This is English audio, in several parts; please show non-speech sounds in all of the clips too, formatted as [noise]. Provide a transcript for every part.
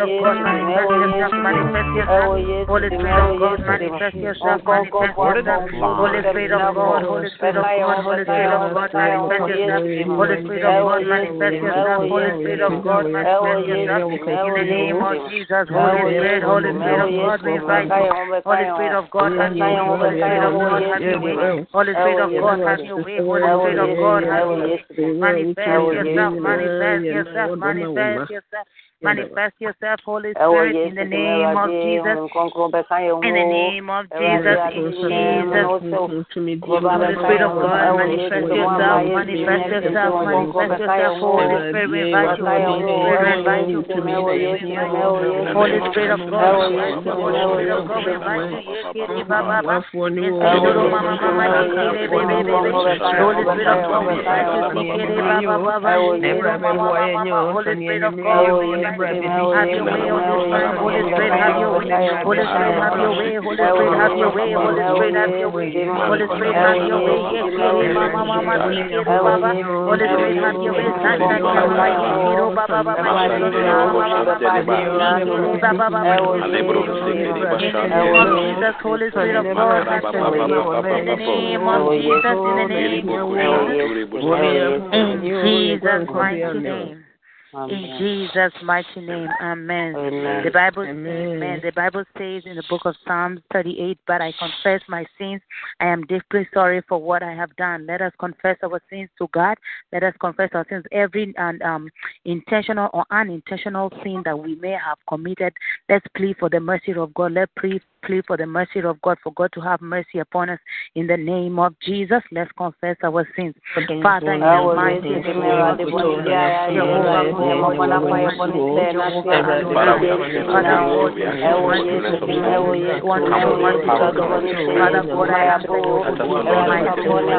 of God, manifest yourself, manifest yourself. Holy Spirit of God, manifest yourself, manifest yourself. Holy Spirit of God, Holy Spirit of God, Holy Spirit of God, manifest yourself. Holy Spirit of God, manifest yourself. Holy Spirit of God, manifest yourself. In the name of Jesus, Holy Spirit, Holy Spirit of God, we invite you. Holy Spirit of God, have your way. Holy Spirit of God, have your way. Holy Spirit of God, have your way. Holy Spirit of God, have your way. Manifest yourself, manifest yourself, manifest yourself. Manifest yourself, Holy Spirit, in the name of Jesus. In the name of Jesus, in Jesus. Holy Spirit of God, manifest yourself, manifest yourself, manifest yourself, Holy Spirit, we invite you, Holy Spirit, we invite you, Holy Spirit of God, we invite you, Holy Spirit of God, we invite you, Yekiri Baba, Esedoro Mama Mama, Yekiri Bebe Bebe, Holy Spirit of God, we invite you, Yekiri Baba Baba, Esedoro Mama Mama, Holy Spirit of God, we invite you, have your way on this line, Holy Spirit, have your way, Holy Spirit, have your way, Holy Spirit, have your way, Holy Spirit, have your way, Holy Spirit, have your way, Yekiri Mama Mama, Yekiri Baba, Holy Spirit, have your way, Santa Baba, Yekiri Baba Baba, Yekiri Baba Baba, in the name of Jesus, Holy Spirit of God, have your way, in the name of Jesus, in the name of Jesus, in Jesus' mighty name. In Jesus' mighty name, Amen. Amen. The Bible, Amen. Amen. The Bible says in the book of Psalms 38, "But I confess my sins. I am deeply sorry for what I have done." Let us confess our sins to God. Let us confess our sins, every and um, intentional or unintentional sin that we may have committed. Let's plead for the mercy of God. Let's plead plead for the mercy of God, for God to have mercy upon us in the name of Jesus. Let's confess our sins. Father, in the mighty name of Jesus, Jehovah, Father, God, I am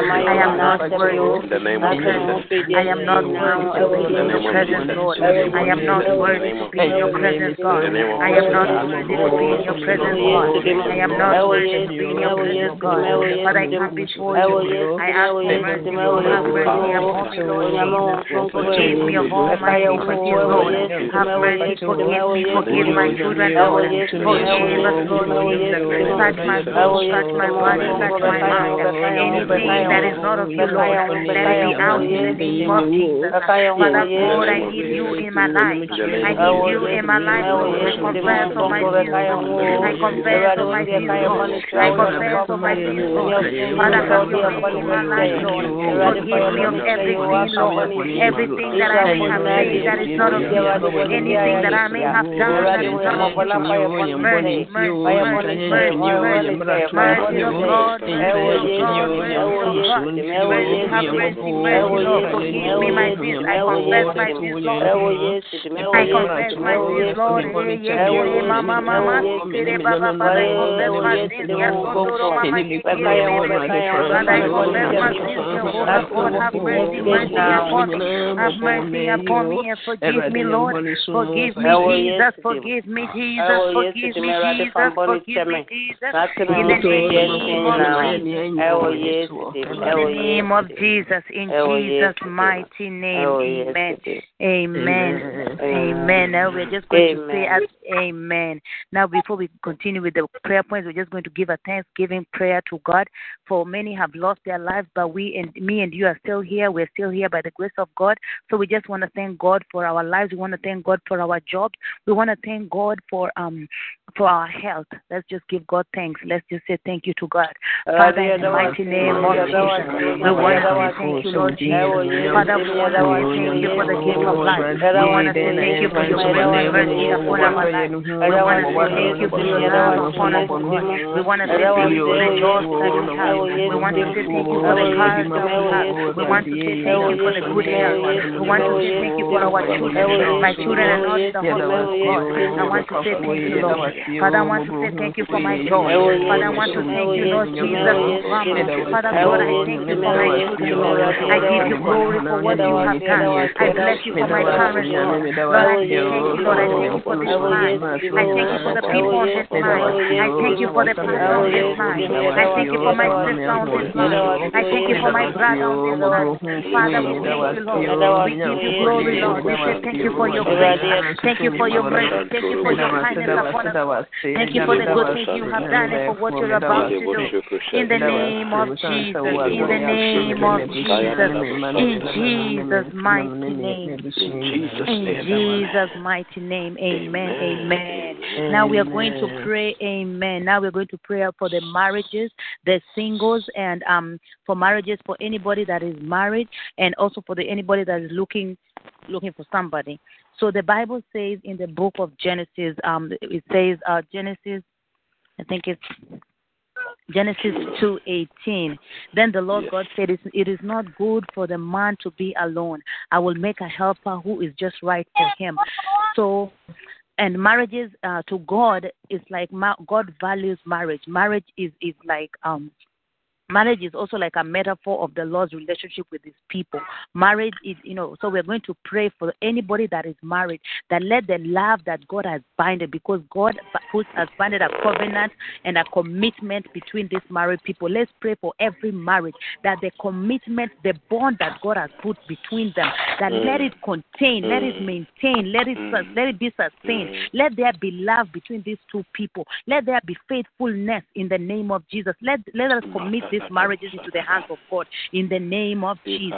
I am not worthy. In the name of Jesus. I am not worthy to be in your presence, Lord. I am not worthy to be in your presence, God. I am not worthy to be in your presence, God. I am not worthy in your presence, God. But I come before you. I ask for mercy, Lord. Have mercy upon me, Lord. Forgive me of all my iniquities, Lord. Have mercy, forgive me, forgive my children, Lord. Forgive us, Lord Jesus. Touch my soul, touch my body, touch my mind. Anything that is not of you, Lord, let it be out in the name of Jesus. Father God, I need you in my life. I need you in my life, Lord. I confess of my sins, Lord. I confess of my sins, Lord. I confess of my sins, Lord. Father, have your way in my life, Lord. Forgive me of everything, Lord. Everything that I may have said that is not of you. Anything that I may have done that is not of you. Mercy, mercy, mercy, mercy, mercy. Of God, mercy of God, mercy of God. Mercy, have mercy, mercy, Lord. Forgive me my sins. I confess my sins, Lord. I confess my sins, Lord. Eh, mama, mama, sikere, baba, Father, I confess my sins. Yes, Sondoro, mama, sikere, bebe, bebe. Father, I confess my sins. Jehovah God, have mercy, upon me. Have mercy upon me and forgive me, Lord. Forgive me, Jesus. Forgive me, Jesus. Forgive me, Jesus. Forgive me, Jesus. In the name of Jesus. In the name of Jesus. Mighty name. Amen. Amen. Amen. Now we're just going to say Amen. Now before we continue with the prayer points, we're just going to give a thanksgiving prayer to God. For many have lost their lives, but we and me and you are still here. We're still here by the grace of God. So we just want to thank God for our lives. We want to thank God for our jobs. We want to thank God for um for our health. Let's just give God thanks. Let's just say thank you to God. Father, in the mighty name of Jesus, we want to thank you, Lord Jesus. Father, we want to thank you for the gift of life. We want to thank you for your mercy upon our lives. We want to thank you for your love upon us, We want to say thank you for the jobs that we have. We want to say thank you for the cars that we have. We want to say thank you for the good health. We want to say thank you for our children. My children are not the husband of God. I want to say thank you, Lord. Father, I want to say thank you for my job. Father, I want to thank you, Lord Jesus. Father God, I thank you for my children, Lord. I give you glory for what you have done. I bless you for my parents, Lord. Lord, I thank you, Lord. I thank you for this time. I thank you for the people on this line. I thank you for the pastor on this line. I thank you for my sister on this line. I thank you for my brother on this line. Father, we thank you, Lord. We give you glory, Lord. We say thank you for your grace. Thank you for your grace. Thank you for your kindness upon us. Thank you for the good things you have done and for what you're about to do. In the name of Jesus. In the name of Jesus. In Jesus' mighty name. In Jesus' mighty name. Amen. Amen. Now we are going to pray. Amen. Now we're going to pray for the marriages, the singles, and um for marriages for anybody that is married, and also for the anybody that is looking looking for somebody. So the Bible says in the book of Genesis, um, it says uh, Genesis, I think it's Genesis 2:18. Then the Lord yes. God said, "It is not good for the man to be alone. I will make a helper who is just right for him." So, and marriages uh, to God is like ma- God values marriage. Marriage is is like um marriage is also like a metaphor of the Lord's relationship with his people. Marriage is, you know, so we're going to pray for anybody that is married that let the love that God has binded because God has binded a covenant and a commitment between these married people. Let's pray for every marriage that the commitment, the bond that God has put between them, that mm. let it contain, mm. let it mm. maintain, let it mm. let it be sustained. Mm. Let there be love between these two people. Let there be faithfulness in the name of Jesus. Let let us commit this these marriages into the hands of God in the name of Jesus.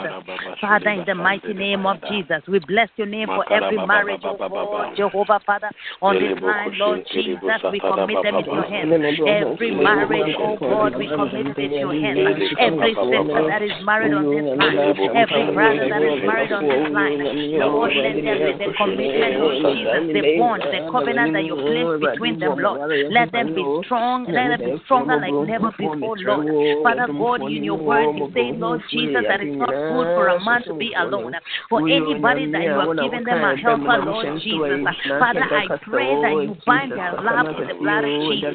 Father, in the mighty name of Jesus, we bless your name for every marriage, oh God, Jehovah, Father, on this line, Lord Jesus, we commit them into your hands. Every marriage, oh God, we commit it into your hands. Every sister that is married on this line, every brother that is married on this line, Lord, let there be the commitment of Jesus, the bond, the covenant that you place between them, Lord. Let them be strong, let them be stronger like never before, Lord. Father God, in your word, you say, Lord Jesus, that it's not good for a man to be alone. For anybody that you have given them a helper, Lord Jesus. Father, I pray that you bind their love with the blood of Jesus.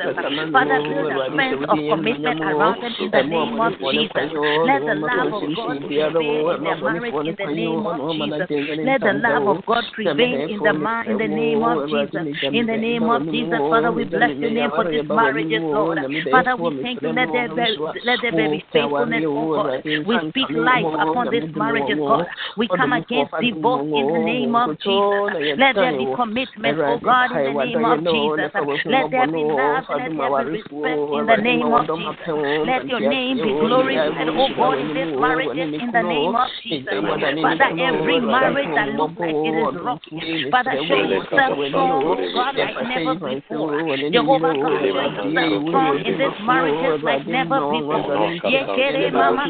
Father, build a fence of commitment around them in the name of Jesus. Let the love of God prevail in their marriage in the name of Jesus. Let the love of God prevail in the in the name of Jesus. In the name of Jesus, Father, we bless your name for these marriages, Lord. Father, we thank you. Let there, let there be faithfulness, oh God. We speak life upon this marriage, God. We come against divorce in the name of Jesus. Let there be commitment, oh God, in the name of Jesus. Let there be love, let there be respect in the name of Jesus. Let your name be glorified, oh God, in this marriage in the name of Jesus. Father, every marriage that looks like it is rocky, Father, show yourself strong, oh God, like never before. Jehovah show yourself strong in this marriage like never before. Baba baba baba.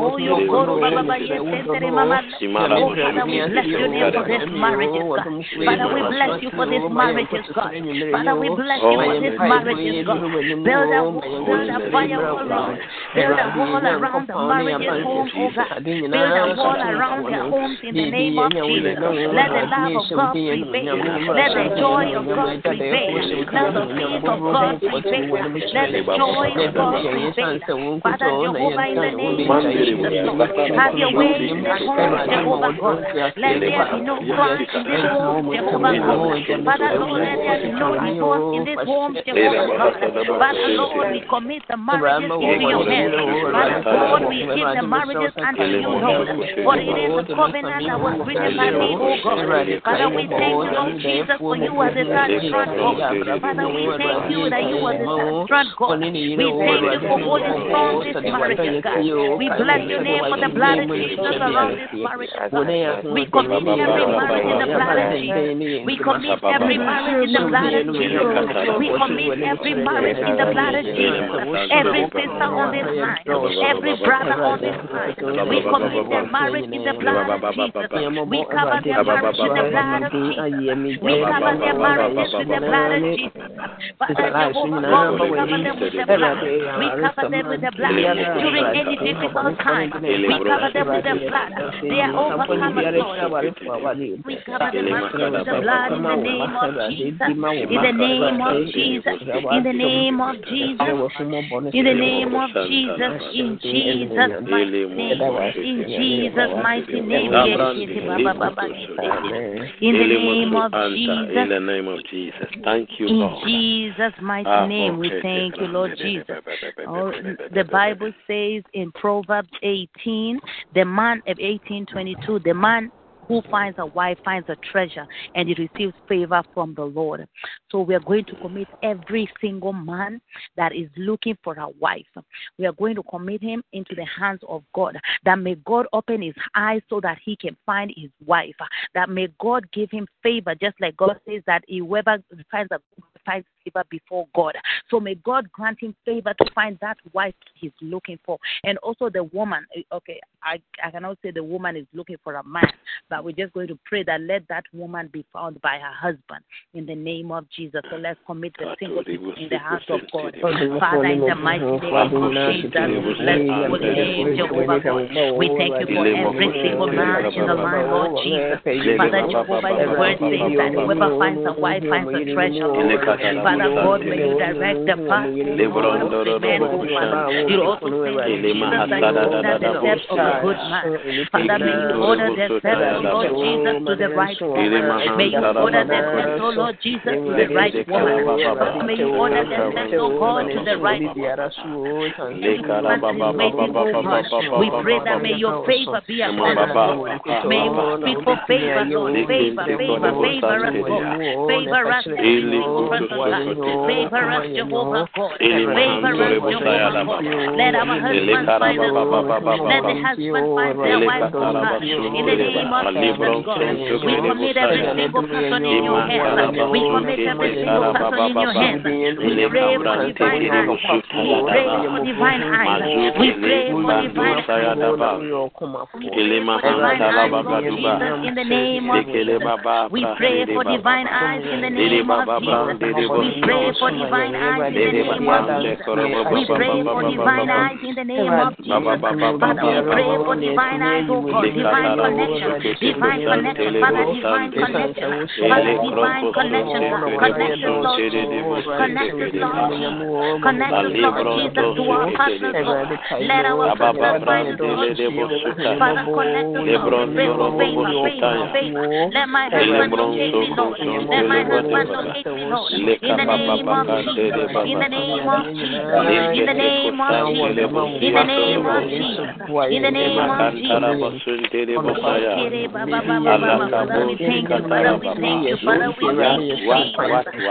Oh baba baba. Oh Father, we bless your name for this marriage, God. Father, we bless you for this marriage, God. Father, we bless you for this marriage, God. Build a build a firewall, Lord. Build a wall around the marriage's home, oh God. Build a wall around their homes in the name of Jesus. Let the love of God prevail. Let the joy of God prevail. Let the peace of God prevail. Let the joy of God prevail. Father Jehovah, in the name of Jesus, have your way in this home, Jehovah God. Let there be no crime in this home, Jehovah God. Father Lord, let there be no divorce in this home, Jehovah God. Father Lord, we commit the marriages into your hands. Father God, we give the marriages unto you, Lord. For it is covenant that was written by oh me, O God. Father, we thank you, Lord Jesus, for you as a third strong God. Father, we thank you that you are the strong God. We thank you for holding strong this marriage, God. We bless your name for the blood of Jesus around this marriage, God. We commit every marriage in the blood of Jesus. We commit every marriage in the blood of Jesus. We commit every marriage in the blood of Jesus. Every sister on this line, every brother on this line, we commit their marriage in the blood of Jesus. We cover their marriage with the blood of Jesus. We cover their marriages with the blood of Jesus. Father Jehovah God, we cover them with the blood. We cover them with the blood. During any difficult time, we cover them with the blood. They are overcomers, Lord. We cover them with the blood in the name of Jesus. In the name of Jesus. In the name of Jesus. In the name of Jesus. In Jesus' mighty name. In Jesus' mighty. In the name of Jesus. In the name of Jesus. Thank you, Lord. In Jesus' mighty ah, name, we thank you, Lord Jesus. Oh, the Bible says in Proverbs 18, the man of 1822, the man who finds a wife finds a treasure and he receives favor from the Lord. So we are going to commit every single man that is looking for a wife. We are going to commit him into the hands of God. That may God open his eyes so that he can find his wife. That may God give him favor, just like God says that whoever finds a finds favor before God. So may God grant him favor to find that wife he's looking for. And also the woman, eh, okay, I, I cannot say the woman is looking for a man, but we're just going to pray that let that woman be found by her husband in the name of Jesus. So let's commit the single in the hands of God. Father, in the mighty name of Jesus, let's put name Jehovah God. We thank you for every single man in the line, Lord Jesus. Father Jehovah, your word says that whoever finds a wife finds a treasure. Father God, may you direct the path of man, You also say in Jesus that you order the steps of a good man. Father, may you order the steps, Lord Jesus, to the right woman. May you order the steps, oh Lord Jesus, to the right woman. May you order the steps, oh God, to the right We pray that may your favor be upon us, Lord. May you for favor, Lord. Favor, favor, favor us, God. Oh, favor us, Favor oh. us, Favor us, God. Let our find us, Let the find their. In the name of. We in your hands. We in your hands. We pray for divine eyes. We pray for divine eyes. We pray for divine eyes. In the name of. We pray for divine eyes in the name of Jesus. We pray for divine eyes in the name of Jesus. We pray for divine eyes in the name of Jesus. Father, we pray for divine eyes, oh God, divine connection, divine connection, Father, divine connection, Father, divine connection, connection, Lord Jesus, connection, Lord Jesus, connection, Lord Jesus, to our partners, Lord. Let our partners find Lord Jesus. Father, connect us, Lord. Favor, favor, favor. Let my husband locate me, Lord. Let my husband locate me, Lord. In the name of Jesus. In the name of Jesus. In the name of Jesus. In the name of Jesus. In the name of Jesus. We thank you. Father, we thank you. Father, we thank you.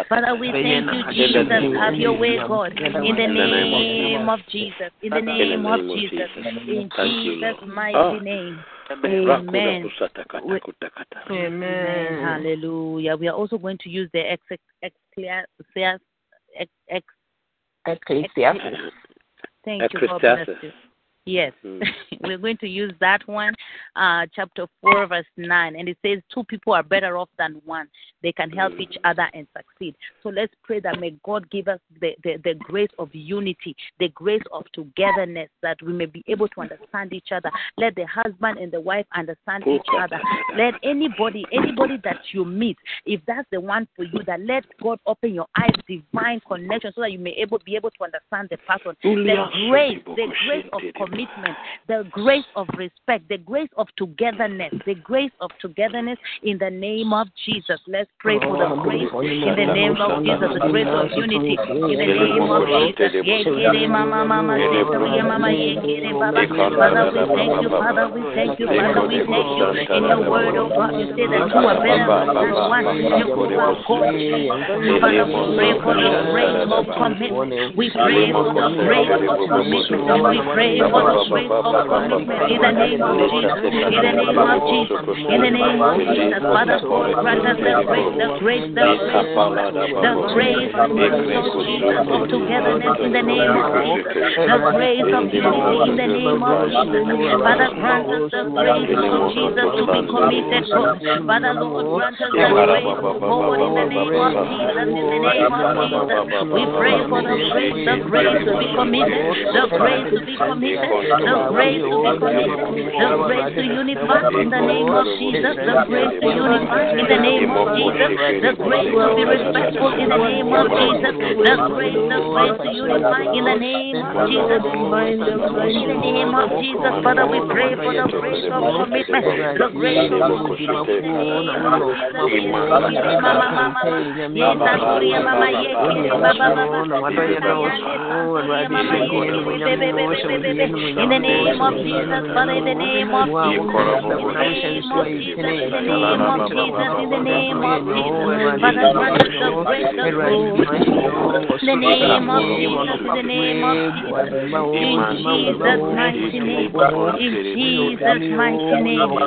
Father, we thank you, Jesus. Have your way, God. In the name of Jesus. In the name of Jesus. In Jesus' mighty name. Amen. Amen. Hallelujah. We are also going to use the ex, ex, ex, ex, Ecclesiastes. Thank you. God bless you. Yes, mm. [laughs] we're going to use that one, uh, chapter 4, verse 9. And it says, Two people are better off than one. They can help mm. each other and succeed. So let's pray that may God give us the, the, the grace of unity, the grace of togetherness, that we may be able to understand each other. Let the husband and the wife understand each other. Let anybody, anybody that you meet, if that's the one for you, that let God open your eyes, divine connection, so that you may able be able to understand the person. The grace, the grace of commitment, the grace of respect, the grace of togetherness, the grace of togetherness in the name of Jesus. Let's pray for the grace in the name of Jesus, the grace of unity in the name of Jesus. Father, we thank you, Father, we thank you, Father, we thank you. In your word, oh God, you say that two are better than one. Father, we pray for the grace of commitment. We pray for the grace of commitment. We pray for of in the name of Jesus. In the name of Jesus. In the name of Jesus. Father grant us the grace, the grace, the grace, the grace, Lord Jesus, of togetherness in the name of Jesus. The grace of unity in the name of Jesus. Father, grant us the grace, Lord Jesus, to be committed, God. Father, Lord, grant us the grace, Lord, in the name of Jesus. In the name of Jesus. We pray for the grace, the grace to be committed, the grace to be committed, the grace to be committed, the grace to unify in the name of Jesus, the grace to unify in the name of Jesus, the grace to be respectful in the name of Jesus, the grace, the grace to unify in the name of Jesus. In the name of Jesus, Father, we pray for the grace of commitment, the grace of in the name of Jesus, Father, in the name of Jesus, in the name of Jesus, in the name of Jesus, Father, grant us the grace of in the name of Jesus, in the name of Jesus, in Jesus' mighty name, in Jesus' mighty name,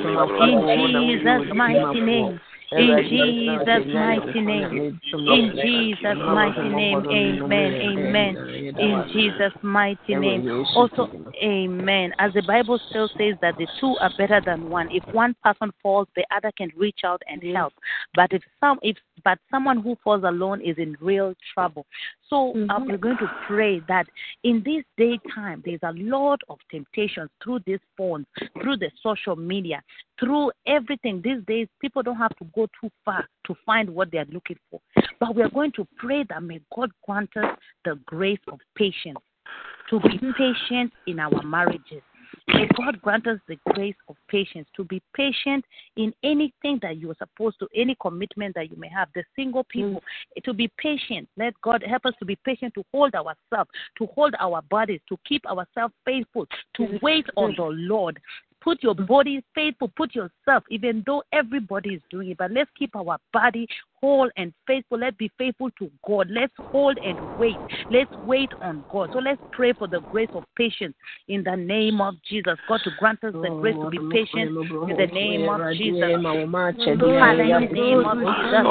in Jesus' mighty name. In Jesus' mighty name. In Jesus' mighty name. Amen. Amen. In Jesus' mighty name. Also, amen. As the Bible still says that the two are better than one. If one person falls, the other can reach out and help. But if some if but someone who falls alone is in real trouble. So uh, we're going to pray that in this daytime, there's a lot of temptations through this phone, through the social media, through everything. These days, people don't have to go too far to find what they are looking for. But we are going to pray that may God grant us the grace of patience to be patient in our marriages. May God grant us the grace of patience to be patient in anything that you are supposed to, any commitment that you may have. The single mm. people, to be patient. Let God help us to be patient, to hold ourselves, to hold our bodies, to keep ourselves faithful, to mm. wait on mm. the Lord. Put your body faithful, put yourself, even though everybody is doing it. But let's keep our body whole and faithful. Let's be faithful to God. Let's hold and wait. Let's wait on God. So let's pray for the grace of patience in the name of Jesus. God to grant us the grace to be patient in the name of Jesus. Father, in the name of Jesus,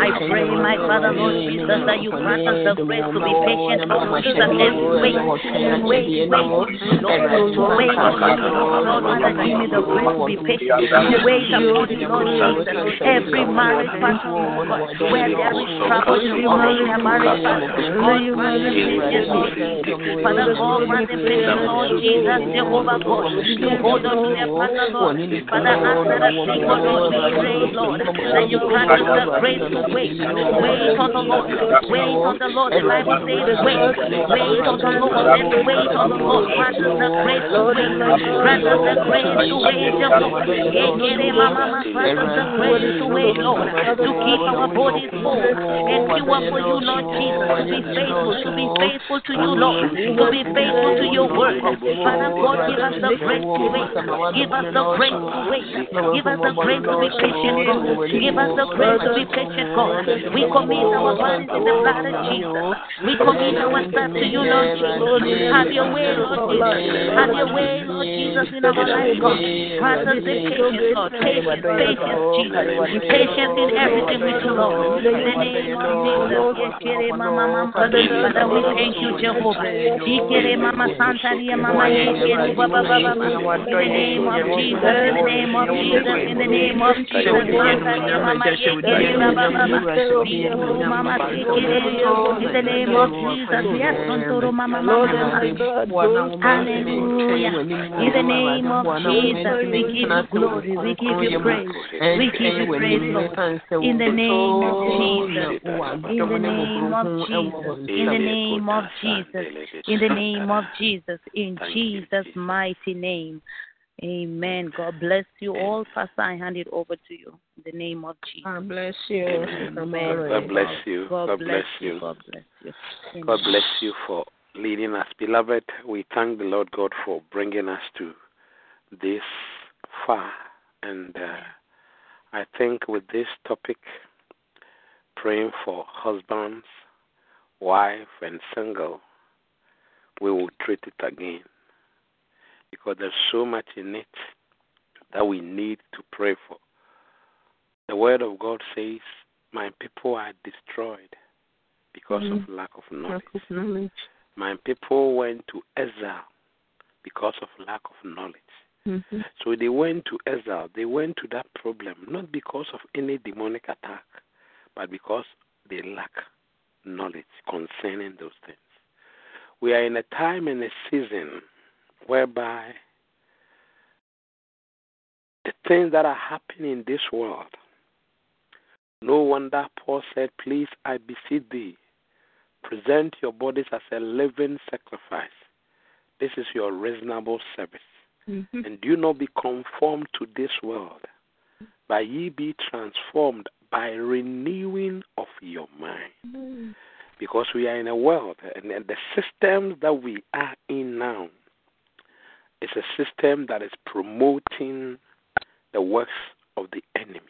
I pray, my Father, Lord Jesus, that you grant us the grace to be patient. Lord Jesus, let's wait, wait, wait, Lord, wait Lord, Father, give me the grace to be patient. Wait upon you, Lord Jesus. Every marriage where there is trouble, you marriage partner. God, grant them patience. Father, God, grant them patience, Lord Jesus, Jehovah God, to hold on to their partner, Lord. Father, answer the single, Lord, we pray, Lord, that you grant us the grace to wait. Wait on the Lord. Wait on the Lord. The Bible says, wait. Wait on the Lord. Let's wait on the Lord. Grant us the grace to wait. Grant us the grace to wait, Jehovah. Grant us the grace to wait, Lord to keep our bodies whole and pure for you, Lord Jesus, to be faithful, to be faithful to you, Lord, to be faithful to your word. Father God, give us the grace to wait. Give us the grace to wait. Give us the grace to be patient, God. Give us the grace to be patient, God. We commit our bodies in the blood of Jesus. We commit ourselves to you, Lord Jesus. Have your way, Lord Jesus. Have your way, Lord Jesus, in our life, God. Grant us the patience, Lord. Patience, patience, Jesus. Patience in everything we do, Lord. In the name of Jesus. Father, we thank you, Jehovah. Ikere mama Santa Ria mama Yekere Baba Baba. In the name of Jesus, in the name of Jesus, in the name of Jesus. Santa Ria mama Yekere Baba Baba. Mama Sikere. In the name of Jesus. Yes, Sontoro mama mama. Hallelujah. In the name of Jesus, we give you glory. We give you praise. We give you praise, Lord. In the name of Jesus. In the name of Jesus. In the name of Jesus. In the name of Jesus. In Jesus' mighty name. Amen. God bless you all. Pastor, I hand it over to you. In the name of Jesus. God bless you. Amen. God bless you. God, God bless you. God bless you. God bless you for leading us. Beloved, we thank the Lord God for bringing us to this far. And uh, I think with this topic, praying for husbands, wife, and single, we will treat it again because there's so much in it that we need to pray for. The Word of God says, My people are destroyed because mm-hmm. of lack of knowledge. Lack of knowledge. My people went to exile because of lack of knowledge. Mm-hmm. So they went to exile. They went to that problem not because of any demonic attack, but because they lack knowledge concerning those things. We are in a time and a season whereby the things that are happening in this world, no wonder Paul said, Please, I beseech thee, present your bodies as a living sacrifice. This is your reasonable service. Mm-hmm. And do not be conformed to this world, but ye be transformed by renewing of your mind. Mm-hmm. Because we are in a world, and the systems that we are in now is a system that is promoting the works of the enemy.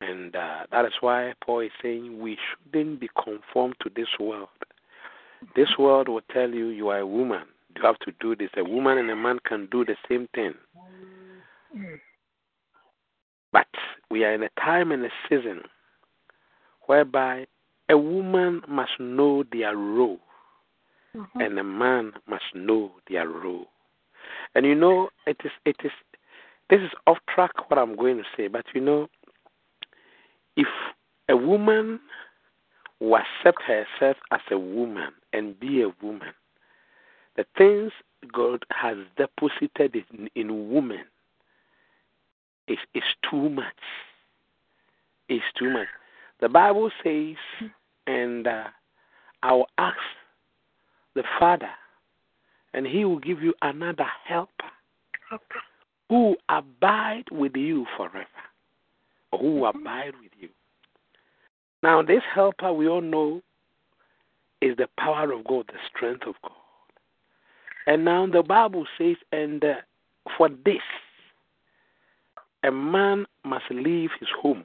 And uh, that is why Paul is saying we shouldn't be conformed to this world. This world will tell you you are a woman. You have to do this. A woman and a man can do the same thing. But we are in a time and a season whereby a woman must know their role mm-hmm. and a man must know their role. And you know, it is it is this is off track what I'm going to say, but you know, if a woman will accept herself as a woman and be a woman, the things God has deposited in, in women is, is too much. Is too much. The Bible says, and uh, I will ask the Father, and He will give you another helper who abide with you forever, or who mm-hmm. abide with you. Now, this helper we all know is the power of God, the strength of God. And now the Bible says, and uh, for this, a man must leave his home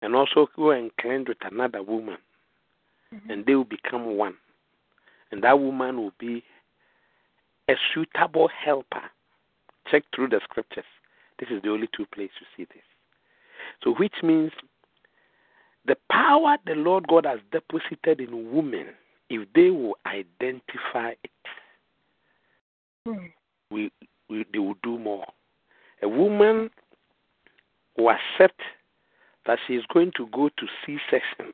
and also go and cleanse with another woman, mm-hmm. and they will become one. And that woman will be a suitable helper Check through the scriptures. This is the only two places you see this. So, which means the power the Lord God has deposited in women, if they will identify it, mm. we, we, they will do more. A woman will accept that she is going to go to C section,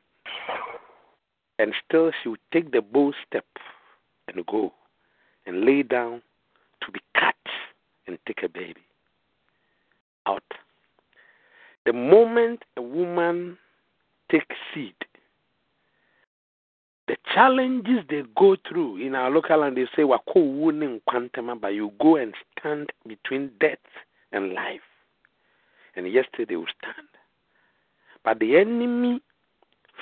and still she will take the bold step and go and lay down to be cut and take a baby out. The moment a woman takes seed, the challenges they go through in our local land, they say, Wako quantum, but you go and stand between death and life. And yesterday they will stand. But the enemy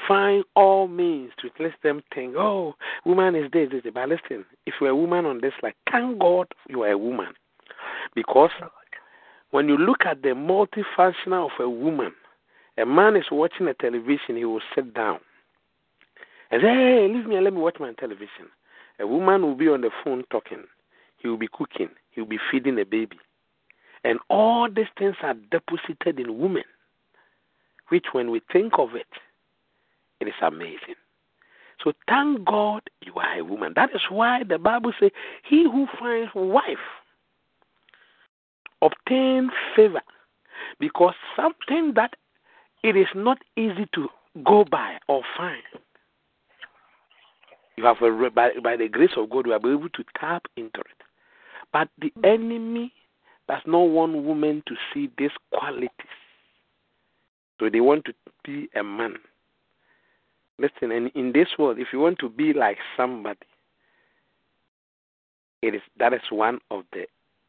find all means to let them think, oh, woman is this, this. But listen, if you're a woman on this, like, thank God you are a woman. Because when you look at the multifunctional of a woman, a man is watching a television, he will sit down and say, Hey, leave me and let me watch my television. A woman will be on the phone talking, he will be cooking, he will be feeding a baby. And all these things are deposited in women, which when we think of it, it is amazing. So thank God you are a woman. That is why the Bible says, He who finds wife obtain favor because something that it is not easy to go by or find. You have a, by, by the grace of God, you are able to tap into it. But the mm. enemy does not want women to see these qualities. So they want to be a man. Listen, and in this world, if you want to be like somebody, it is that is one of the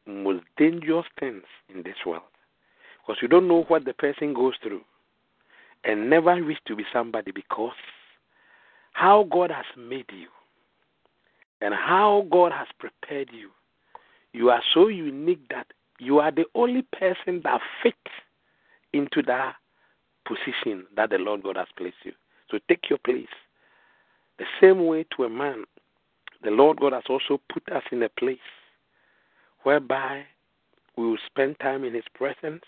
most dangerous things in this world. Because you don't know what the person goes through and never wish to be somebody because how God has made you and how God has prepared you, you are so unique that you are the only person that fits into that position that the Lord God has placed you. So take your place. The same way to a man, the Lord God has also put us in a place whereby we will spend time in His presence,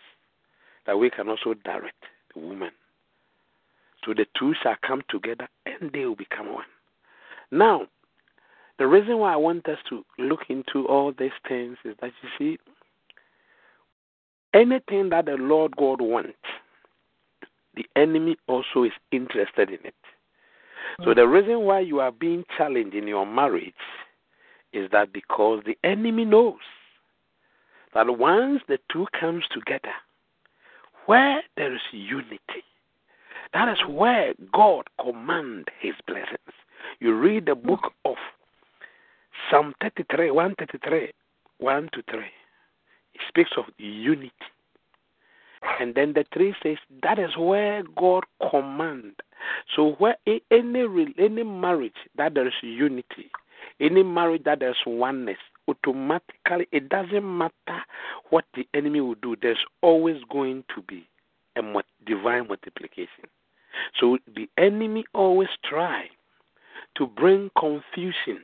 that we can also direct the woman. So the two shall come together and they will become one. Now, the reason why I want us to look into all these things is that you see, anything that the Lord God wants, the enemy also is interested in it. So mm. the reason why you are being challenged in your marriage is that because the enemy knows that once the two comes together, where there is unity, that is where God commands his blessings. You read the book of Psalm 33, 133, 1 to 3. It speaks of unity. And then the 3 says that is where God commands. So where any any marriage that there is unity, any marriage that there's oneness, automatically it doesn't matter what the enemy will do. There's always going to be a divine multiplication. So the enemy always try to bring confusion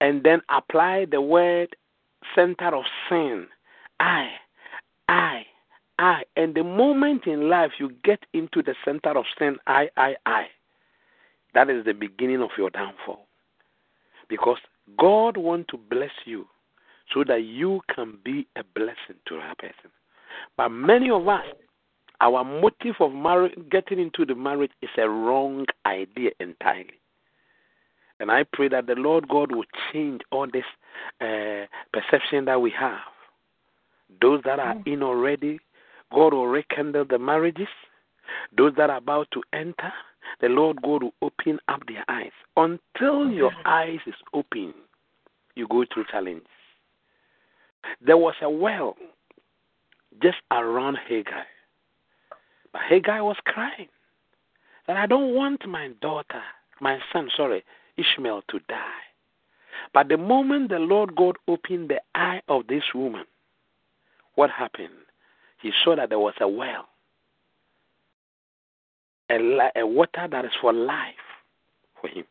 and then apply the word center of sin. I, I, I. And the moment in life you get into the center of sin, I, I, I, that is the beginning of your downfall. Because God wants to bless you so that you can be a blessing to that person. But many of us, our motive of marriage, getting into the marriage is a wrong idea entirely. And I pray that the Lord God will change all this uh, perception that we have. Those that are in already, God will rekindle the marriages. Those that are about to enter, the Lord God will open up their eyes. Until your eyes is open, you go through challenges. There was a well just around Hagar. But Hagar was crying that I don't want my daughter, my son, sorry, Ishmael to die. But the moment the Lord God opened the eye of this woman, what happened? He saw that there was a well, a, a water that is for life for him.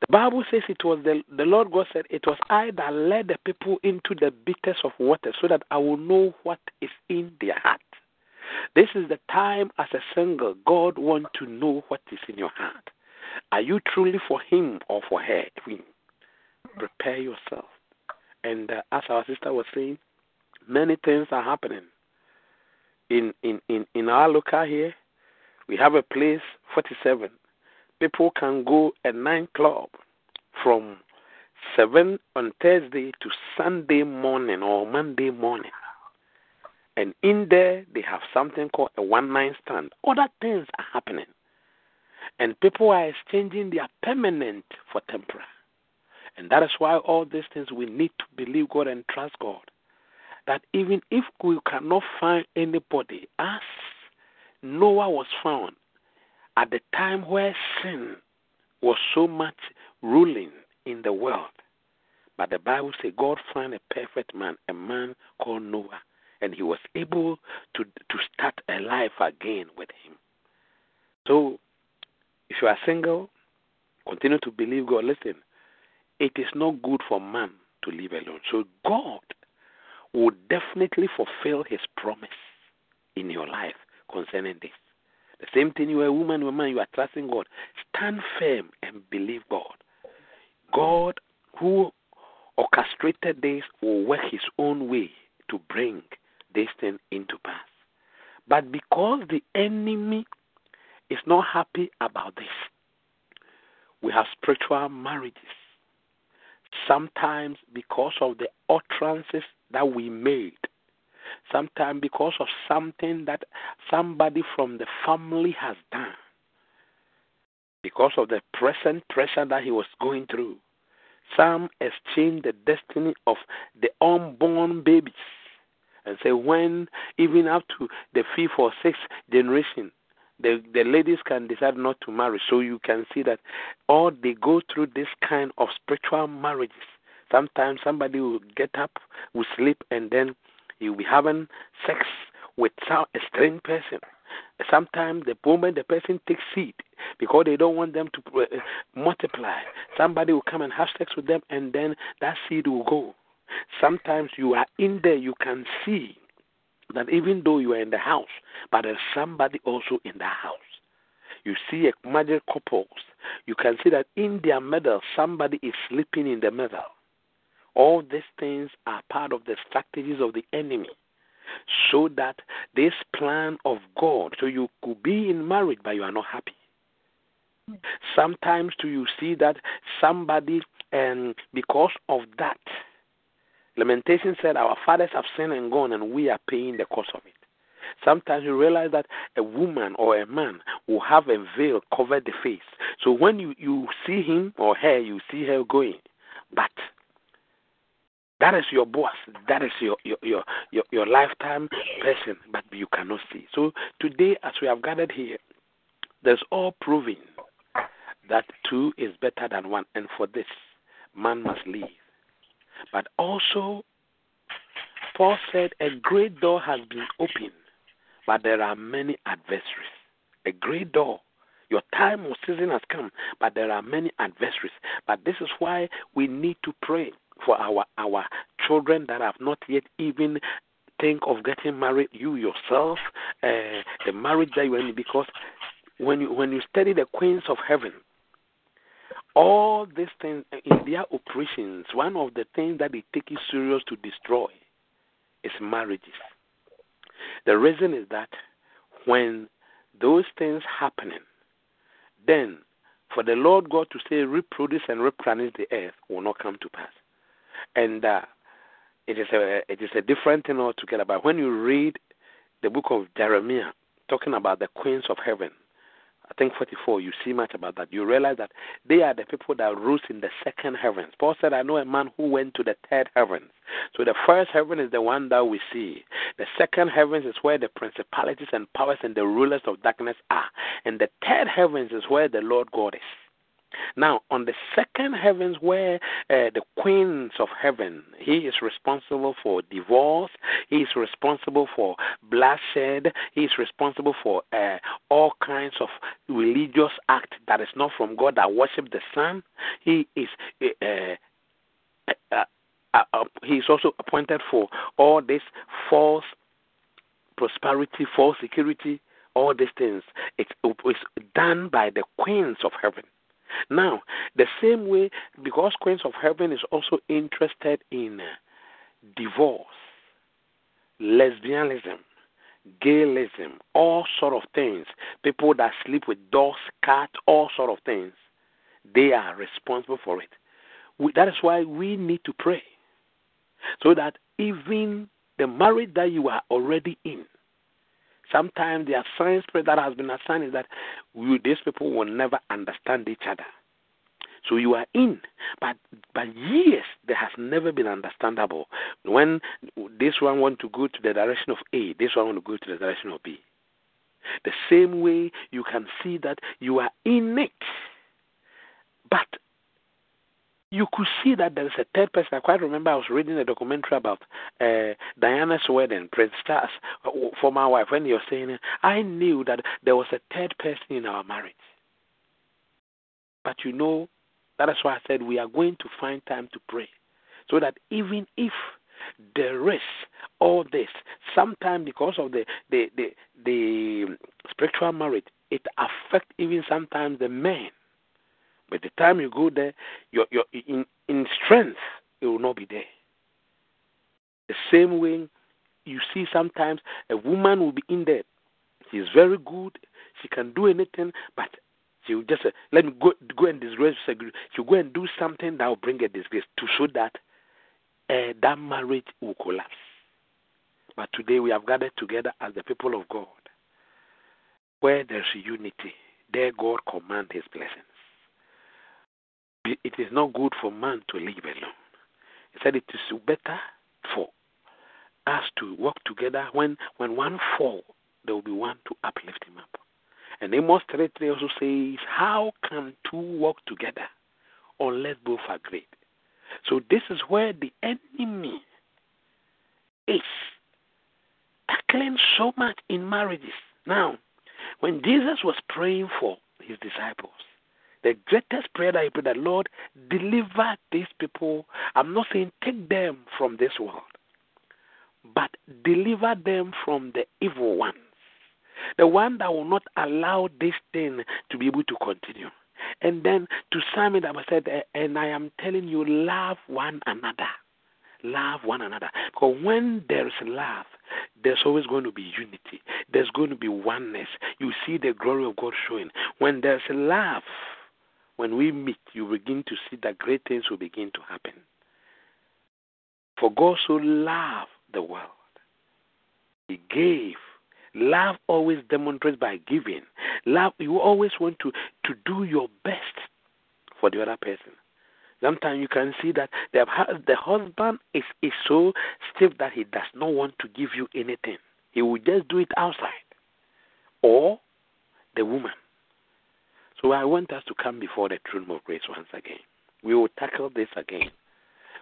The Bible says it was the, the Lord God said, It was I that led the people into the bitters of water so that I will know what is in their heart. This is the time as a single, God wants to know what is in your heart. Are you truly for him or for her? Prepare yourself. And uh, as our sister was saying, many things are happening. In, in, in, in our local here, we have a place, 47. People can go at 9 club from 7 on Thursday to Sunday morning or Monday morning. And in there, they have something called a one night stand. Other things are happening. And people are exchanging their permanent for temporary. And that is why all these things we need to believe God and trust God. That even if we cannot find anybody, as Noah was found at the time where sin was so much ruling in the world. But the Bible says God found a perfect man, a man called Noah, and he was able to to start a life again with him. So if you are single, continue to believe God. Listen, it is not good for man to live alone. So God will definitely fulfill his promise in your life concerning this. The same thing you are a woman or a man, you are trusting God. Stand firm and believe God. God who orchestrated this will work his own way to bring this thing into pass. But because the enemy is not happy about this. We have spiritual marriages. Sometimes because of the utterances that we made, sometimes because of something that somebody from the family has done, because of the present pressure that he was going through. Some exchange the destiny of the unborn babies and say when even up to the fifth or sixth generation the the ladies can decide not to marry. So you can see that all they go through this kind of spiritual marriages. Sometimes somebody will get up, will sleep, and then will be having sex with some a strange person. Sometimes the moment the person takes seed, because they don't want them to uh, multiply, somebody will come and have sex with them, and then that seed will go. Sometimes you are in there, you can see that even though you are in the house, but there's somebody also in the house. You see a married couples, you can see that in their middle, somebody is sleeping in the middle. All these things are part of the strategies of the enemy so that this plan of God, so you could be in marriage but you are not happy. Sometimes do you see that somebody, and um, because of that, Lamentation said, Our fathers have sinned and gone, and we are paying the cost of it. Sometimes you realize that a woman or a man will have a veil cover the face. So when you, you see him or her, you see her going. But that is your boss. That is your, your, your, your, your lifetime person, but you cannot see. So today, as we have gathered here, there's all proving that two is better than one. And for this, man must leave. But also, Paul said, A great door has been opened, but there are many adversaries. A great door. Your time or season has come, but there are many adversaries. But this is why we need to pray for our our children that have not yet even think of getting married. You yourself, uh, the marriage that you are in, because when you when you study the queens of heaven, all these things in their operations, one of the things that they take it serious to destroy is marriages. The reason is that when those things happening, then for the Lord God to say reproduce and replenish the earth will not come to pass. And uh, it is a it is a different thing altogether. But when you read the book of Jeremiah, talking about the queens of heaven, I think 44, you see much about that. You realize that they are the people that rule in the second heavens. Paul said, I know a man who went to the third heavens. So the first heaven is the one that we see. The second heavens is where the principalities and powers and the rulers of darkness are. And the third heavens is where the Lord God is. Now, on the second heavens, where uh, the queens of heaven, he is responsible for divorce, he is responsible for bloodshed, he is responsible for uh, all kinds of religious act that is not from God that worship the sun. He is. Uh, uh, uh, uh, he is also appointed for all this false prosperity, false security, all these things. It's done by the queens of heaven. Now, the same way, because Queens of Heaven is also interested in uh, divorce, lesbianism, gayism, all sort of things, people that sleep with dogs, cats, all sort of things, they are responsible for it. We, that is why we need to pray, so that even the marriage that you are already in, Sometimes the assigned spirit that has been assigned is that we, these people will never understand each other. So you are in, but but years there has never been understandable. When this one want to go to the direction of A, this one want to go to the direction of B. The same way you can see that you are in it, but you could see that there is a third person. I quite remember I was reading a documentary about uh, Diana's wedding, Prince Charles, uh, former wife, when you're saying, I knew that there was a third person in our marriage. But you know, that is why I said we are going to find time to pray. So that even if there is all this, sometimes because of the, the, the, the spiritual marriage, it affects even sometimes the men by the time you go there, your, your, in, in strength, it will not be there. The same way you see sometimes a woman will be in there. She's very good. She can do anything, but she will just uh, let me go go and disgrace. She'll go and do something that will bring a disgrace to show that uh, that marriage will collapse. But today we have gathered together as the people of God, where there's unity. There God command His blessings it is not good for man to live alone. He said it is better for us to work together. When when one fall, there will be one to uplift him up. And Amos 3 also says, How can two work together unless both are great? So this is where the enemy is tackling so much in marriages Now, when Jesus was praying for his disciples, the greatest prayer that I prayed that Lord, deliver these people. I'm not saying take them from this world, but deliver them from the evil ones. The one that will not allow this thing to be able to continue. And then to Simon, I said, eh, and I am telling you, love one another. Love one another. Because when there is love, there's always going to be unity. There's going to be oneness. You see the glory of God showing. When there's love, when we meet, you begin to see that great things will begin to happen. For God so loved the world, He gave. Love always demonstrates by giving. Love, you always want to, to do your best for the other person. Sometimes you can see that the, the husband is, is so stiff that he does not want to give you anything. He will just do it outside. Or the woman. So I want us to come before the throne of grace once again. We will tackle this again.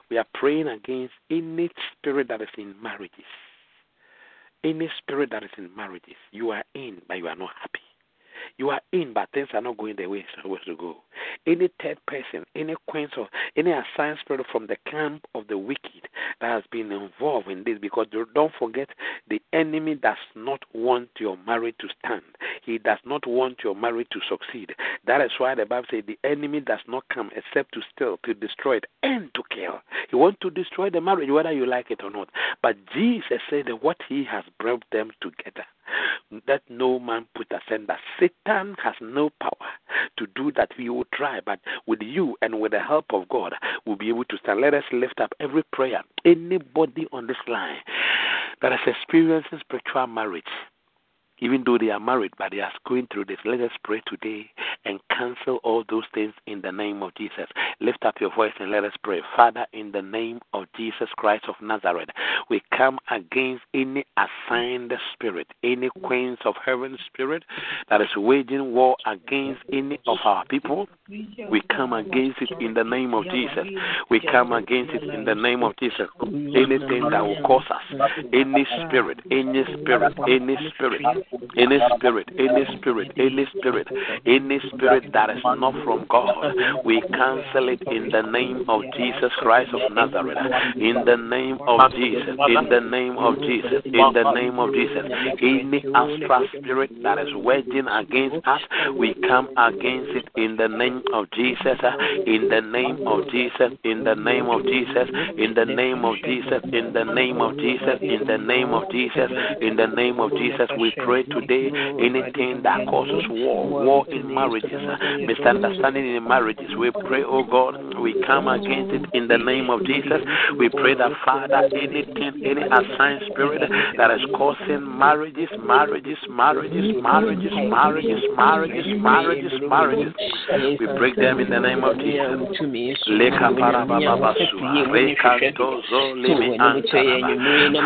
We are praying against any spirit that is in marriages. Any spirit that is in marriages. You are in, but you are not happy. You are in, but things are not going the way it's supposed to go. Any third person, any queens or any assigned spirit from the camp of the wicked that has been involved in this, because don't forget, the enemy does not want your marriage to stand. He does not want your marriage to succeed. That is why the Bible says the enemy does not come except to steal, to destroy it, and to kill. He wants to destroy the marriage, whether you like it or not. But Jesus said that what he has brought them together that no man put asunder. Satan has no power to do that. We will try, but with you and with the help of God, we'll be able to stand. Let us lift up every prayer. Anybody on this line that has experienced spiritual marriage, even though they are married, but they are going through this. Let us pray today and cancel all those things in the name of Jesus. Lift up your voice and let us pray. Father, in the name of Jesus Christ of Nazareth, we come against any assigned spirit, any queens of heaven spirit that is waging war against any of our people. We come against it in the name of Jesus. We come against it in the name of Jesus. Anything that will cause us, any spirit, any spirit, any spirit any spirit, any spirit, any spirit, any spirit that is not from God, we cancel it in the name of Jesus Christ of Nazareth. In the name of Jesus, in the name of Jesus, in the name of Jesus. Any astral spirit that is wedging against us, we come against it in the name of Jesus, in the name of Jesus, in the name of Jesus, in the name of Jesus, in the name of Jesus, in the name of Jesus, in the name of Jesus, we pray today anything that causes war, war in marriages, misunderstanding in marriages. We pray, oh God, we come against it in the name of Jesus. We pray that, Father, anything, any assigned spirit that is causing marriages, marriages, marriages, marriages, marriages, marriages, marriages, marriages, we break them in the name of Jesus.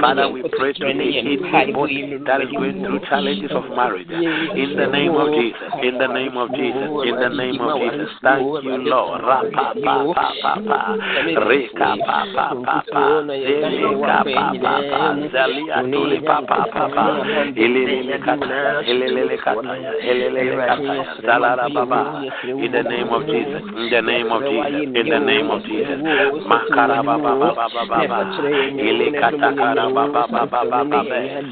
Father, we pray today anybody that is going through challenges of marriage. In the name of Jesus. In the name of Jesus. In the name of Jesus. Thank you, Lord. Rapa pa pa pa pa. Reka pa pa pa pa. Zelika pa pa pa. Zalia tuli pa pa pa pa. Ilele kata. Ilele kata. Ilele kata. Zalara baba. In the name of Jesus. In the name of Jesus. In the name of Jesus. Makara baba baba baba. Ile kata kara baba baba baba.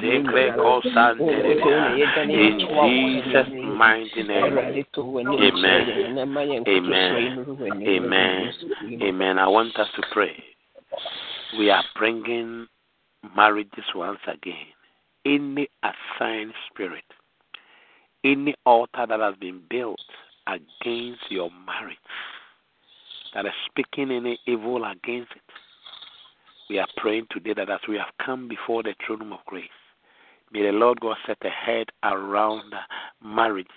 Zekre ko santere. In Jesus' mighty name. Amen. Amen. Amen. Amen. I want us to pray. We are bringing marriages once again. Any assigned spirit, any altar that has been built against your marriage, that is speaking any evil against it, we are praying today that as we have come before the throne of grace, May the Lord God set a head around marriages,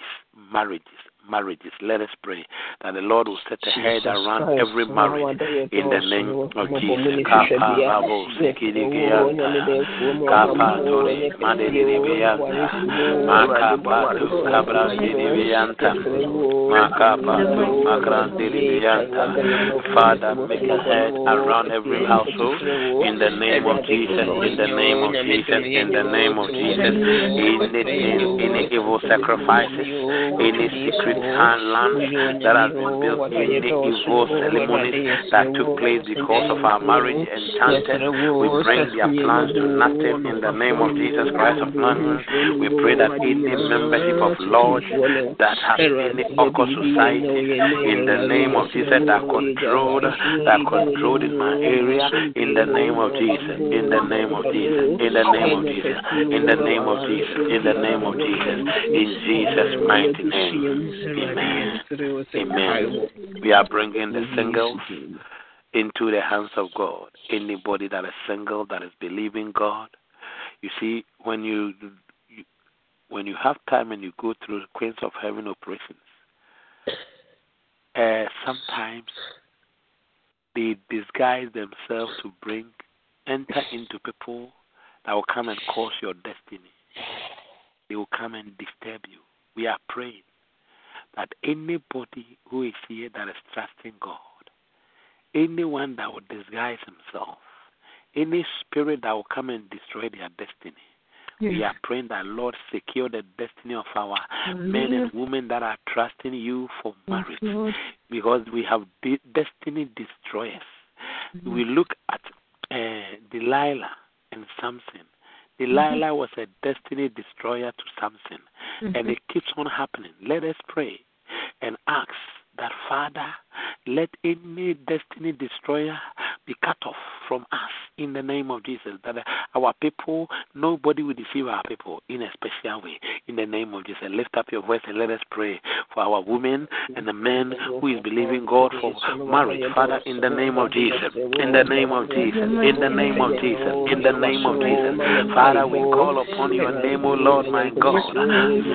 marriages, marriages. Let us pray that the Lord will set a head around every marriage in the name of Jesus. Father, make a head around every household in the name of Jesus, in the name of Jesus, in the name of Jesus. Any, any evil sacrifices, any secret land that has been built, any evil ceremonies that took place because of our marriage enchanted, we bring their plans to nothing in the name of Jesus Christ of Nazareth. We pray that any membership of Lord that has any occult society in the name of Jesus that controlled that controlled in my area in the name of Jesus in the name of Jesus in the name of Jesus in the name of Jesus in the name of Jesus in Jesus mighty name amen. Amen. We are bringing the singles into the hands of God. Anybody that is single that is believing God. You see when you when you have time and you go through the Queens of Heaven operations, uh, sometimes they disguise themselves to bring, enter into people that will come and cause your destiny. They will come and disturb you. We are praying that anybody who is here that is trusting God, anyone that will disguise himself, any spirit that will come and destroy their destiny, we are praying that Lord secure the destiny of our men and women that are trusting you for marriage yes, because we have de- destiny destroyers. Mm-hmm. We look at uh, Delilah and Samson. Delilah mm-hmm. was a destiny destroyer to Samson, mm-hmm. and it keeps on happening. Let us pray and ask that, Father, let any destiny destroyer be cut off from us in the name of Jesus. That our people, nobody will deceive our people in a special way. In the name of Jesus, lift up your voice and let us pray for our women and the men who is believing God for marriage. Father, in the name of Jesus, in the name of Jesus, in the name of Jesus, in the name of Jesus, Father, we call upon your name, O Lord, my God.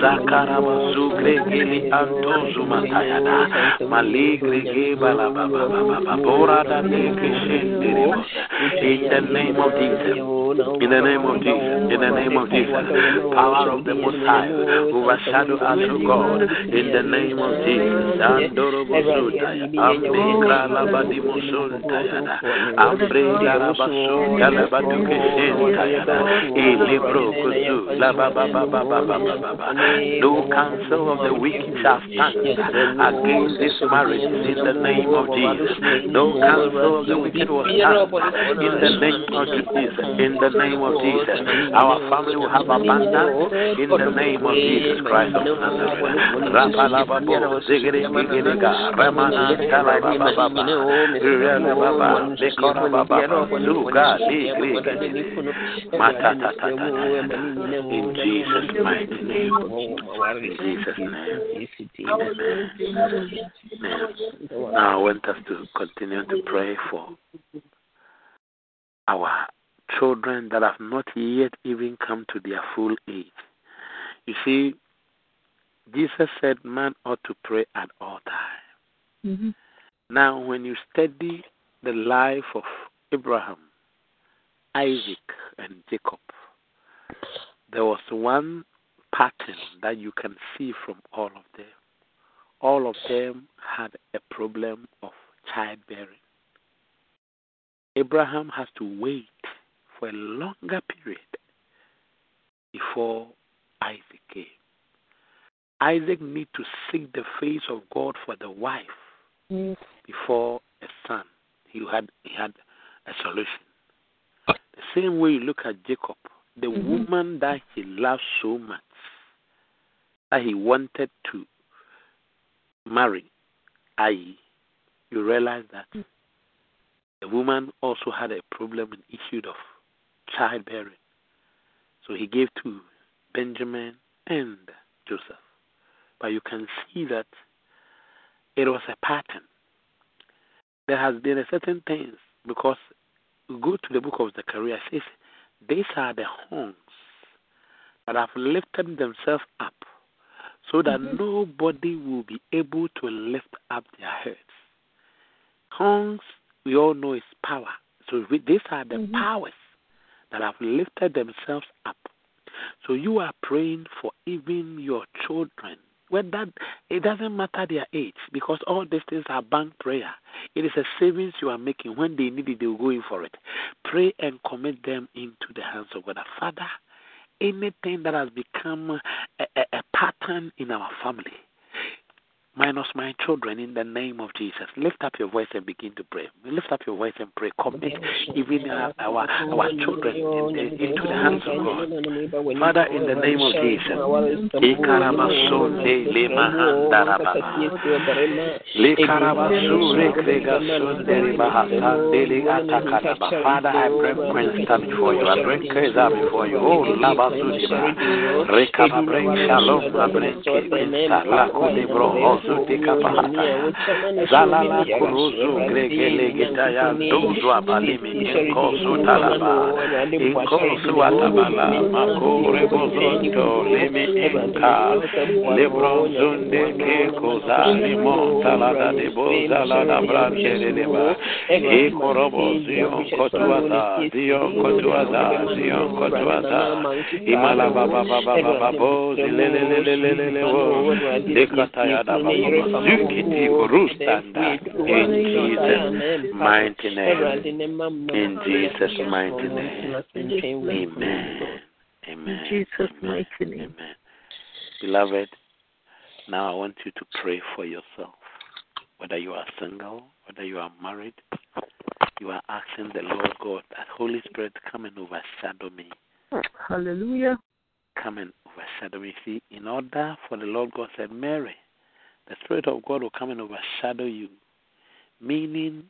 Da in in the name of Jesus. In the name of Jesus. In the name of Jesus. Power of the Messiah High. Overshadow us, O God. In the name of Jesus. No counsel of the wicked shall stand against this marriage the name of Jesus. No counsel of the wicked in the name of Jesus. In the name of Jesus. Our family will have abundance in the name of Jesus Christ of Nazareth. In Jesus' mighty name. In Jesus' name. Amen. Now I want us to continue to pray for our children that have not yet even come to their full age. You see, Jesus said man ought to pray at all times. Mm-hmm. Now, when you study the life of Abraham, Isaac, and Jacob, there was one pattern that you can see from all of them. All of them had a problem of childbearing. Abraham has to wait for a longer period before Isaac came. Isaac need to seek the face of God for the wife yes. before a son. He had he had a solution. The same way you look at Jacob, the mm-hmm. woman that he loved so much that he wanted to marry, i.e., you realize that mm-hmm. The woman also had a problem and issue of childbearing. So he gave to Benjamin and Joseph. But you can see that it was a pattern. There has been a certain things because go to the book of Zechariah says these are the horns that have lifted themselves up so that mm-hmm. nobody will be able to lift up their heads. Tongues, we all know, is power. So these are the mm-hmm. powers that have lifted themselves up. So you are praying for even your children. Well, that it doesn't matter their age because all these things are bank prayer. It is a savings you are making. When they need it, they will go in for it. Pray and commit them into the hands of God. Father, anything that has become a, a, a pattern in our family, minus my children in the name of Jesus. Lift up your voice and begin to pray. Lift up your voice and pray. Commit even our our, our children in the, into the hands of God. Father, in the name of Jesus. Father, I bring Princeton before you. I bring Keza before you. Oh, Labazudiba. Rekaba bring Shalom. Bring Keza. Lakudebro zuti kapahata zalala kuruzu gregele gitaya dozu abalimi inkosu talaba inkosu atabala makure bozonto limi inka lebro zunde ke koza limon talada de boza lada branche de deba e korobo in Jesus' mighty name. In Jesus' mighty name. Amen. Amen. In Jesus' mighty name. Amen. Beloved, now I want you to pray for yourself. Whether you are single, whether you are married, you are asking the Lord God that Holy Spirit come and overshadow me. Hallelujah. Come and overshadow me. See, in order for the Lord God said, Mary, the Spirit of God will come and overshadow you. Meaning,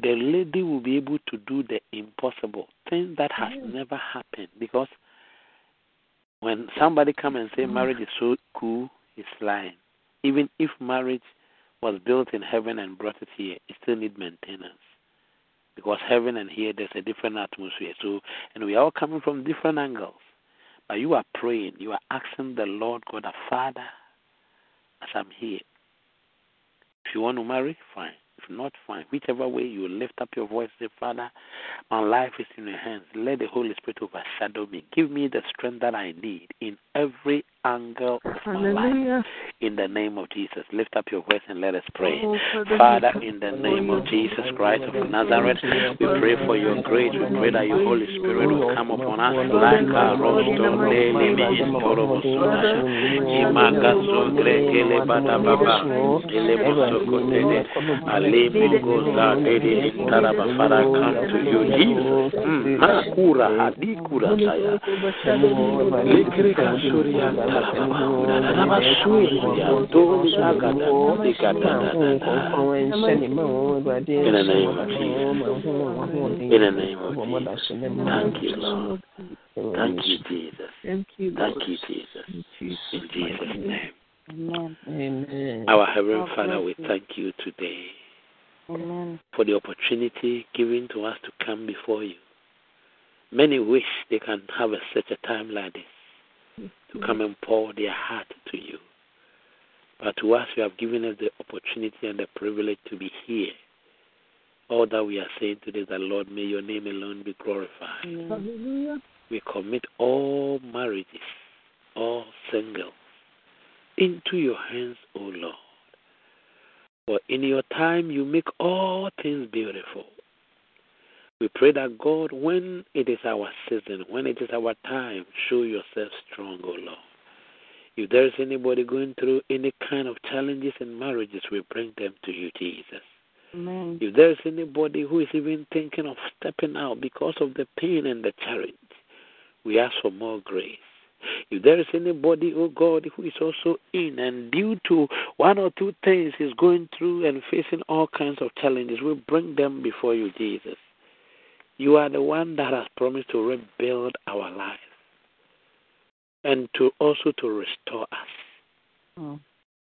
the lady will be able to do the impossible, things that has mm. never happened. Because when somebody come and say mm. marriage is so cool, it's lying. Even if marriage was built in heaven and brought it here, it still need maintenance. Because heaven and here there's a different atmosphere. So and we are all coming from different angles. But you are praying, you are asking the Lord God, the Father, as I'm here. If you want to marry, fine. If not, fine. Whichever way you lift up your voice, say, Father, my life is in your hands. Let the Holy Spirit overshadow me. Give me the strength that I need in every angle of my life. In the name of Jesus, lift up your voice and let us pray. Oh, Father, in the name of Jesus Christ of Nazareth, we pray for your grace. We pray that your Holy Spirit will come upon us like a rosto Father, come to you, Jesus. Makura hadikura saya. In the name of Jesus. In the name of Jesus. Thank you, Lord. Thank you, Jesus. Thank you, Jesus. In Jesus' name. Amen. Our Heavenly Father, we thank you today Amen. for the opportunity given to us to come before you. Many wish they can have a, such a time like this to come and pour their heart to you. But to us, you have given us the opportunity and the privilege to be here. All that we are saying today is that, Lord, may your name alone be glorified. Amen. We commit all marriages, all singles, into your hands, O Lord. For in your time, you make all things beautiful. We pray that God, when it is our season, when it is our time, show yourself strong, O Lord. If there is anybody going through any kind of challenges in marriages, we bring them to you, Jesus. Amen. If there is anybody who is even thinking of stepping out because of the pain and the challenge, we ask for more grace. If there is anybody, oh God, who is also in and due to one or two things is going through and facing all kinds of challenges, we bring them before you, Jesus. You are the one that has promised to rebuild our lives and to also to restore us. Mm.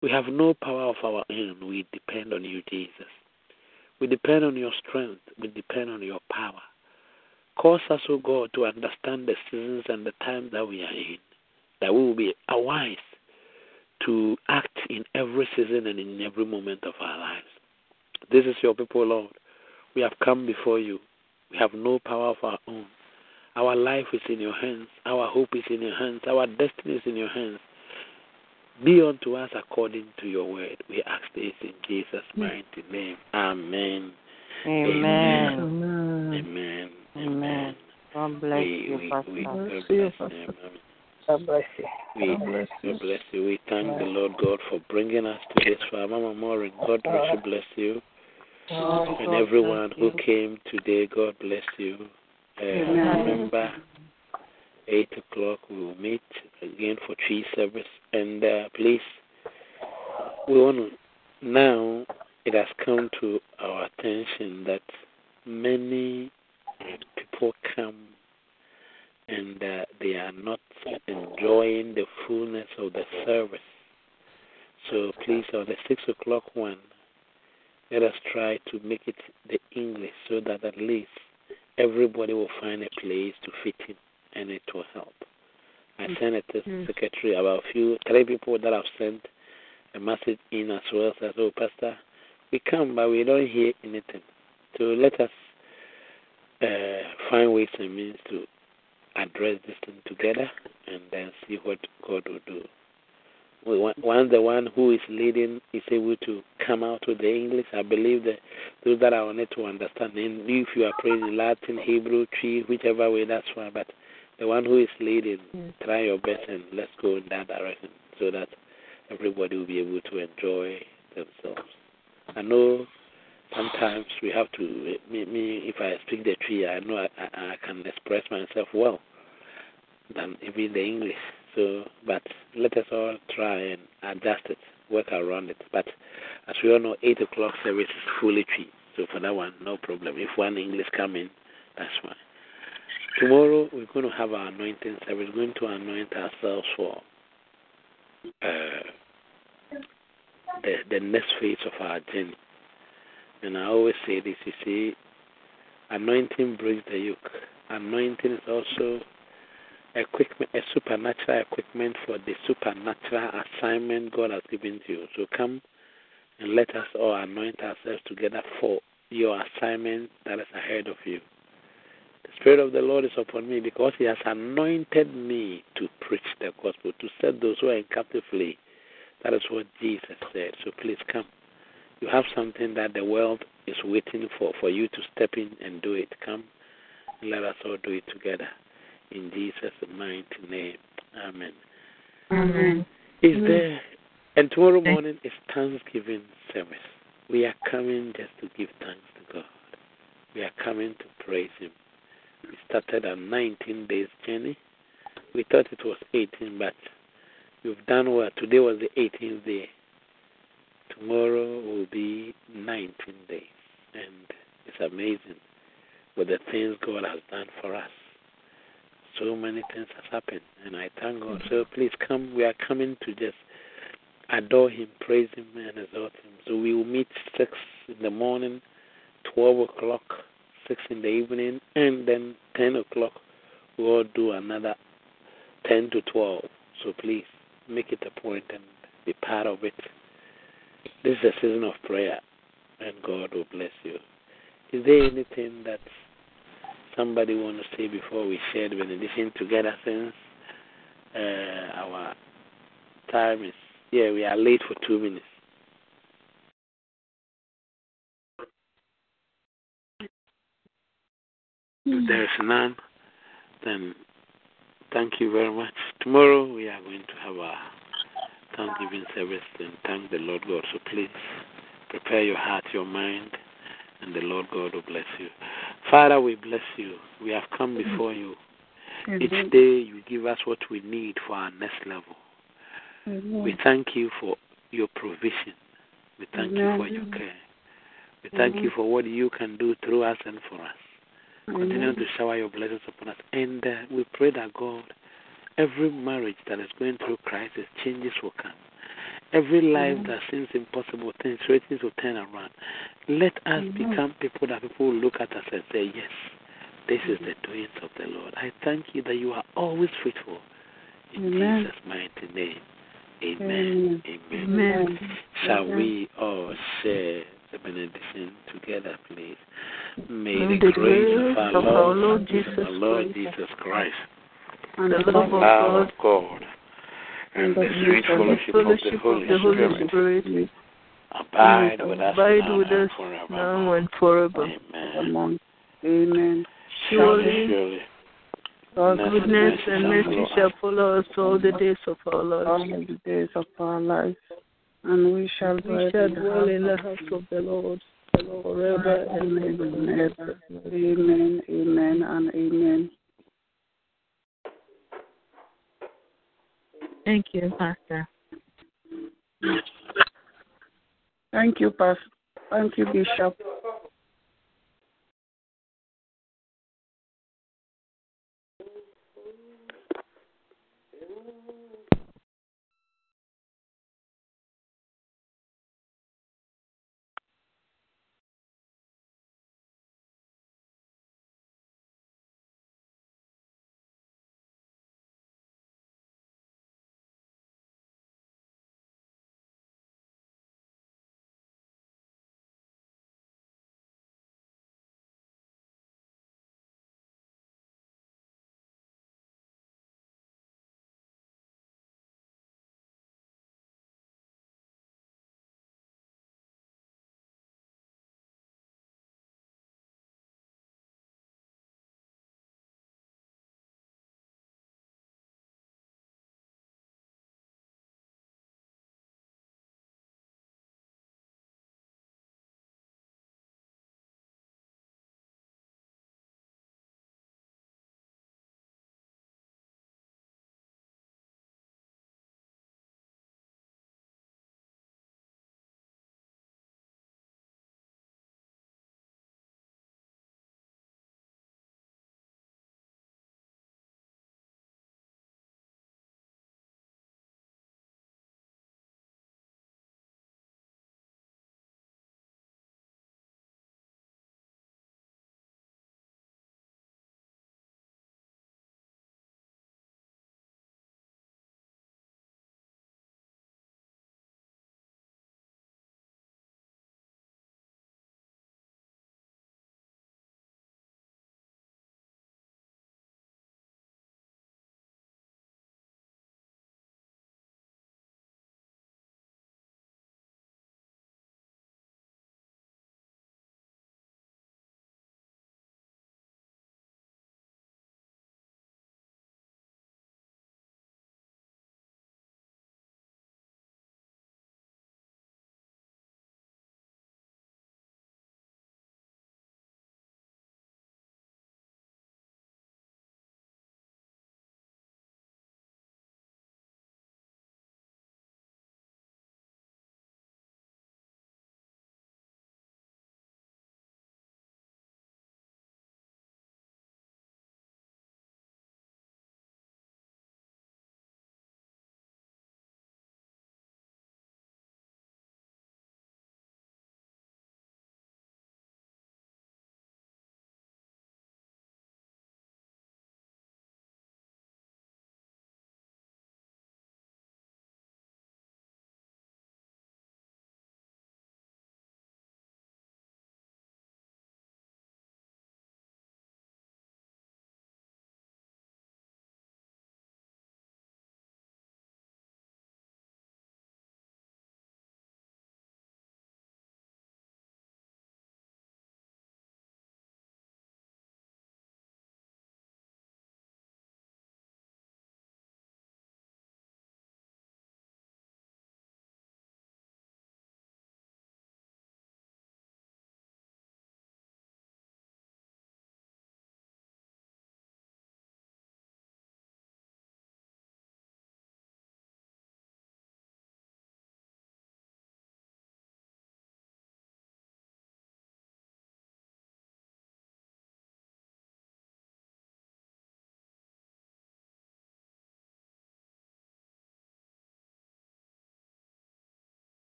We have no power of our own. We depend on you, Jesus. We depend on your strength. We depend on your power. Cause us, O oh God, to understand the seasons and the times that we are in, that we will be wise to act in every season and in every moment of our lives. This is your people, Lord. We have come before you. We have no power of our own. Our life is in your hands. Our hope is in your hands. Our destiny is in your hands. Be unto us according to your word. We ask this in Jesus' hmm. mighty name. Amen. Amen. Amen. Amen. God bless We, you, we, Pastor. we, God God bless bless you, you. Pastor. God bless you. We, bless you. Bless you. We thank the Lord God for bringing us to this far. Mama Maureen, God richly bless you. Oh, And God everyone who came today, God bless you. Uh, remember, 8 o'clock we will meet again for Twi service. And uh, please, we want to, now it has come to our attention that many people come and uh, they are not enjoying the fullness of the service. So please, on the 6 o'clock one, let us try to make it the English so that at least everybody will find a place to fit in and it will help. I sent it to the secretary about a few, three people that have sent a message in as well. Says, oh, Pastor, we come, but we don't hear anything. So let us uh, find ways and means to address this thing together and then see what God will do. Once the one who is leading is able to come out with the English, I believe that those that are on it to understand. And if you are praying in Latin, Hebrew, Twi, whichever way, that's fine. But the one who is leading, mm. try your best and let's go in that direction so that everybody will be able to enjoy themselves. I know sometimes we have to, me, me if I speak the Twi, I know I, I, I can express myself well than even the English. So, but let us all try and adjust it, work around it. But as we all know, 8 o'clock service is fully free. So for that one, no problem. If one English come in, that's fine. Tomorrow we're going to have our anointing service. We're going to anoint ourselves for uh, the the next phase of our journey. And I always say this: you see, anointing breaks the yoke. Anointing is also equipment, a supernatural equipment for the supernatural assignment God has given to you. So come and let us all anoint ourselves together for your assignment that is ahead of you. The Spirit of the Lord is upon me because He has anointed me to preach the gospel, to set those who are in captive flee. That is what Jesus said. So please come. You have something that the world is waiting for, for you to step in and do it. Come and let us all do it together. In Jesus' mighty name. Amen. Amen. Is there and tomorrow morning is Thanksgiving service. We are coming just to give thanks to God. We are coming to praise Him. We started a 19 days journey. We thought it was 18, but we've done well. Today was the 18th day. Tomorrow will be 19 days. And it's amazing what the things God has done for us. So many things has happened, and I thank God. So please come. We are coming to just adore Him, praise Him, and exalt Him. So we will meet 6 in the morning, 12 o'clock, 6 in the evening, and then 10 o'clock. We'll do another 10 to 12. So please make it a point and be part of it. This is a season of prayer, and God will bless you. Is there anything that somebody want to say before we share the benediction together since uh, our time is yeah we are late for two minutes. If there is none then thank you very much. Tomorrow we are going to have a thanksgiving service and thank the lord god. So please prepare your heart your mind and the lord god will bless you father we bless you we have come before you each day you give us what we need for our next level. We thank you for your provision. We thank you for your care. We thank you for what you can do through us and for us. Continue to shower your blessings upon us. And uh, we pray that God, every marriage that is going through crisis, changes will come. Every life that seems impossible, things, things will turn around. Let us become people that people will look at us and say, Yes, this is the doings of the Lord. I thank you that you are always faithful. In Amen. Jesus' mighty name. Amen. Amen. Amen. Shall we all share the benediction together, please? May the grace of our Lord Jesus Christ, and the love of God, and the sweet fellowship of the Holy Spirit abide with us now and forever. Amen. Amen. Surely, God's goodness and mercy shall follow us all the days of our all lives. the days of our lives, and we shall We dwell shall in the dwell in the house house of the Lord forever of and the ever. Lord ever. Amen. Amen. And amen. Thank you, Pastor. Thank you, Pastor. Thank you, Bishop.